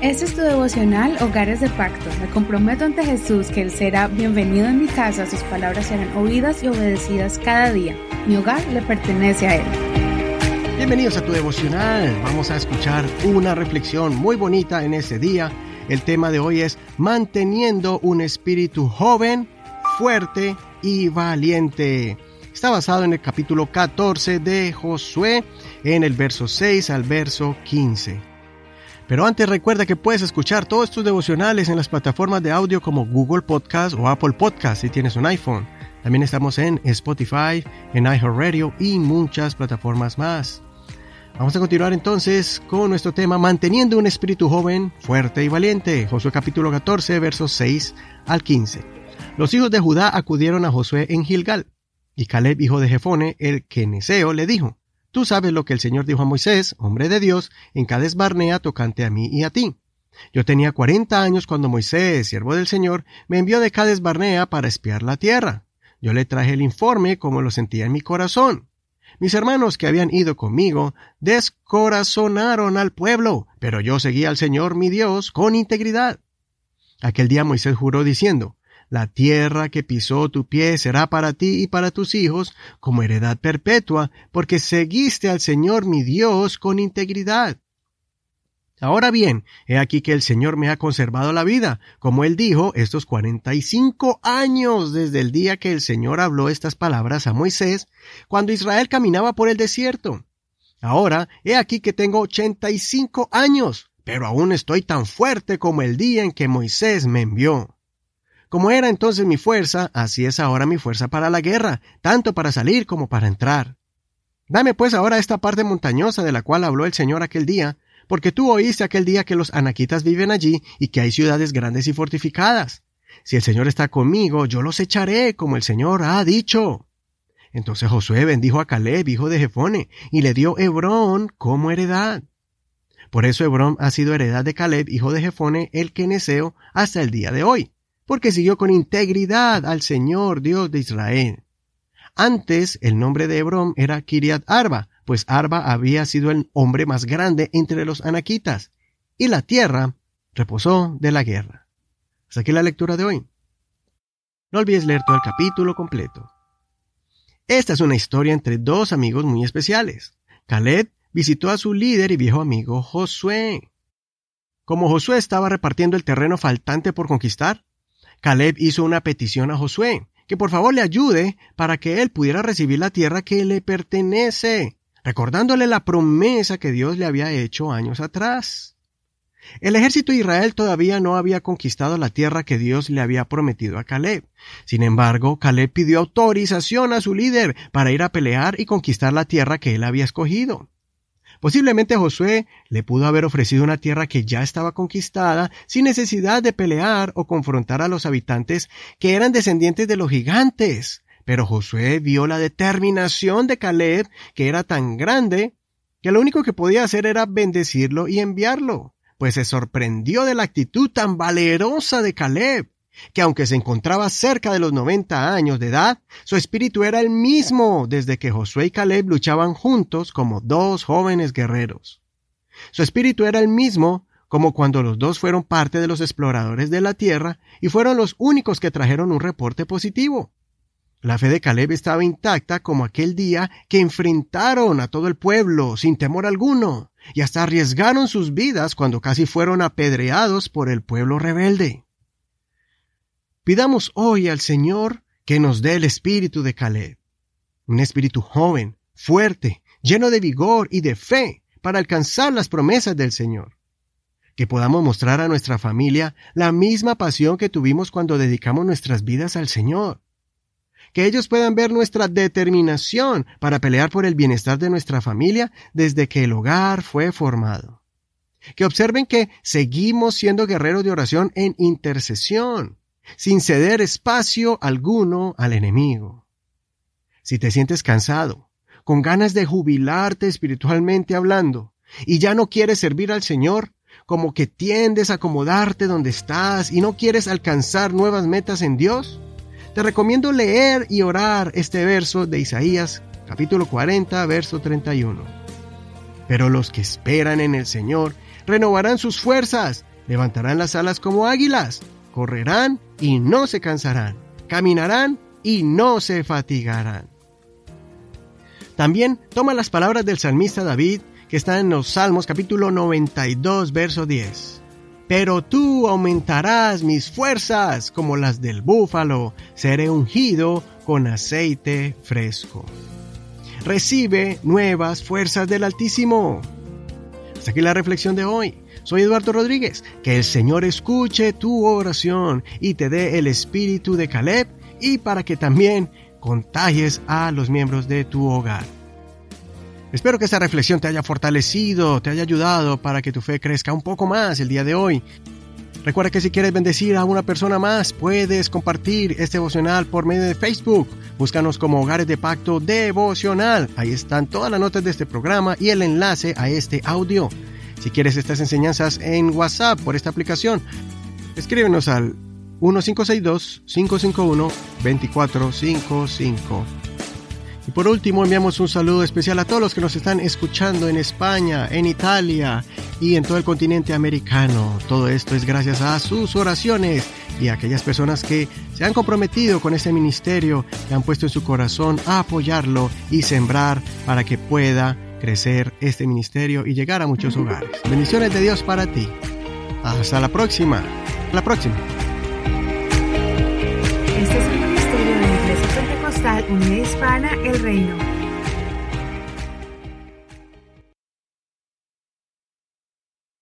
Este es tu devocional Hogares de Pacto. Me comprometo ante Jesús que Él será bienvenido en mi casa, sus palabras serán oídas y obedecidas cada día. Mi hogar le pertenece a Él. Bienvenidos a tu devocional. Vamos a escuchar una reflexión muy bonita en este día. El tema de hoy es manteniendo un espíritu joven, fuerte y valiente. Está basado en el capítulo 14 de Josué, en el verso 6 al verso 15. Pero antes recuerda que puedes escuchar todos tus devocionales en las plataformas de audio como Google Podcast o Apple Podcast si tienes un iPhone. También estamos en Spotify, en iHeartRadio y muchas plataformas más. Vamos a continuar entonces con nuestro tema Manteniendo un espíritu joven, fuerte y valiente. Josué capítulo 14, versos 6 al 15. Los hijos de Judá acudieron a Josué en Gilgal, y Caleb, hijo de Jefone, el Keneseo, le dijo, Tú sabes lo que el Señor dijo a Moisés, hombre de Dios, en Cades Barnea tocante a mí y a ti. Yo tenía cuarenta años cuando Moisés, siervo del Señor, me envió de Cades Barnea para espiar la tierra. Yo le traje el informe como lo sentía en mi corazón. Mis hermanos que habían ido conmigo descorazonaron al pueblo, pero yo seguí al Señor mi Dios con integridad. Aquel día Moisés juró diciendo, la tierra que pisó tu pie será para ti y para tus hijos como heredad perpetua, porque seguiste al Señor mi Dios con integridad. Ahora bien, he aquí que el Señor me ha conservado la vida, como él dijo, estos cuarenta y cinco años desde el día que el Señor habló estas palabras a Moisés, cuando Israel caminaba por el desierto. Ahora, he aquí que tengo ochenta y cinco años, pero aún estoy tan fuerte como el día en que Moisés me envió. Como era entonces mi fuerza, así es ahora mi fuerza para la guerra, tanto para salir como para entrar. Dame pues ahora esta parte montañosa de la cual habló el Señor aquel día, porque tú oíste aquel día que los anaquitas viven allí y que hay ciudades grandes y fortificadas. Si el Señor está conmigo, yo los echaré, como el Señor ha dicho. Entonces Josué bendijo a Caleb, hijo de Jefone, y le dio Hebrón como heredad. Por eso Hebrón ha sido heredad de Caleb, hijo de Jefone, el Keneseo, hasta el día de hoy porque siguió con integridad al Señor Dios de Israel. Antes el nombre de Hebrón era Kiriat Arba, pues Arba había sido el hombre más grande entre los anaquitas, y la tierra reposó de la guerra. Hasta aquí la lectura de hoy. No olvides leer todo el capítulo completo. Esta es una historia entre dos amigos muy especiales. Caleb visitó a su líder y viejo amigo Josué. Como Josué estaba repartiendo el terreno faltante por conquistar, Caleb hizo una petición a Josué, que por favor le ayude para que él pudiera recibir la tierra que le pertenece, recordándole la promesa que Dios le había hecho años atrás. El ejército de Israel todavía no había conquistado la tierra que Dios le había prometido a Caleb. Sin embargo, Caleb pidió autorización a su líder para ir a pelear y conquistar la tierra que él había escogido. Posiblemente Josué le pudo haber ofrecido una tierra que ya estaba conquistada sin necesidad de pelear o confrontar a los habitantes que eran descendientes de los gigantes. Pero Josué vio la determinación de Caleb, que era tan grande, que lo único que podía hacer era bendecirlo y enviarlo, pues se sorprendió de la actitud tan valerosa de Caleb que aunque se encontraba cerca de los 90 años de edad, su espíritu era el mismo desde que Josué y Caleb luchaban juntos como dos jóvenes guerreros. Su espíritu era el mismo como cuando los dos fueron parte de los exploradores de la tierra y fueron los únicos que trajeron un reporte positivo. La fe de Caleb estaba intacta como aquel día que enfrentaron a todo el pueblo sin temor alguno y hasta arriesgaron sus vidas cuando casi fueron apedreados por el pueblo rebelde. Pidamos hoy al Señor que nos dé el espíritu de Caleb, un espíritu joven, fuerte, lleno de vigor y de fe para alcanzar las promesas del Señor. Que podamos mostrar a nuestra familia la misma pasión que tuvimos cuando dedicamos nuestras vidas al Señor. Que ellos puedan ver nuestra determinación para pelear por el bienestar de nuestra familia desde que el hogar fue formado. Que observen que seguimos siendo guerreros de oración en intercesión sin ceder espacio alguno al enemigo. Si te sientes cansado, con ganas de jubilarte espiritualmente hablando, y ya no quieres servir al Señor, como que tiendes a acomodarte donde estás y no quieres alcanzar nuevas metas en Dios, te recomiendo leer y orar este verso de Isaías capítulo 40, verso 31. Pero los que esperan en el Señor renovarán sus fuerzas, levantarán las alas como águilas, correrán y no se cansarán, caminarán y no se fatigarán. También toma las palabras del salmista David que están en los Salmos capítulo 92 verso 10. Pero tú aumentarás mis fuerzas como las del búfalo, seré ungido con aceite fresco. Recibe nuevas fuerzas del Altísimo. Hasta aquí la reflexión de hoy. Soy Eduardo Rodríguez. Que el Señor escuche tu oración y te dé el espíritu de Caleb y para que también contagies a los miembros de tu hogar. Espero que esta reflexión te haya fortalecido, te haya ayudado para que tu fe crezca un poco más el día de hoy. Recuerda que si quieres bendecir a una persona más, puedes compartir este devocional por medio de Facebook. Búscanos como Hogares de Pacto Devocional. Ahí están todas las notas de este programa y el enlace a este audio. Si quieres estas enseñanzas en WhatsApp por esta aplicación, escríbenos al 1562-551-2455. Y por último, enviamos un saludo especial a todos los que nos están escuchando en España, en Italia y en todo el continente americano. Todo esto es gracias a sus oraciones y a aquellas personas que se han comprometido con este ministerio, que han puesto en su corazón a apoyarlo y sembrar para que pueda crecer este ministerio y llegar a muchos hogares. Bendiciones de Dios para ti. Hasta la próxima. La próxima. Este es el ministerio de la Iglesia Pentecostal Unida Hispana El Reino.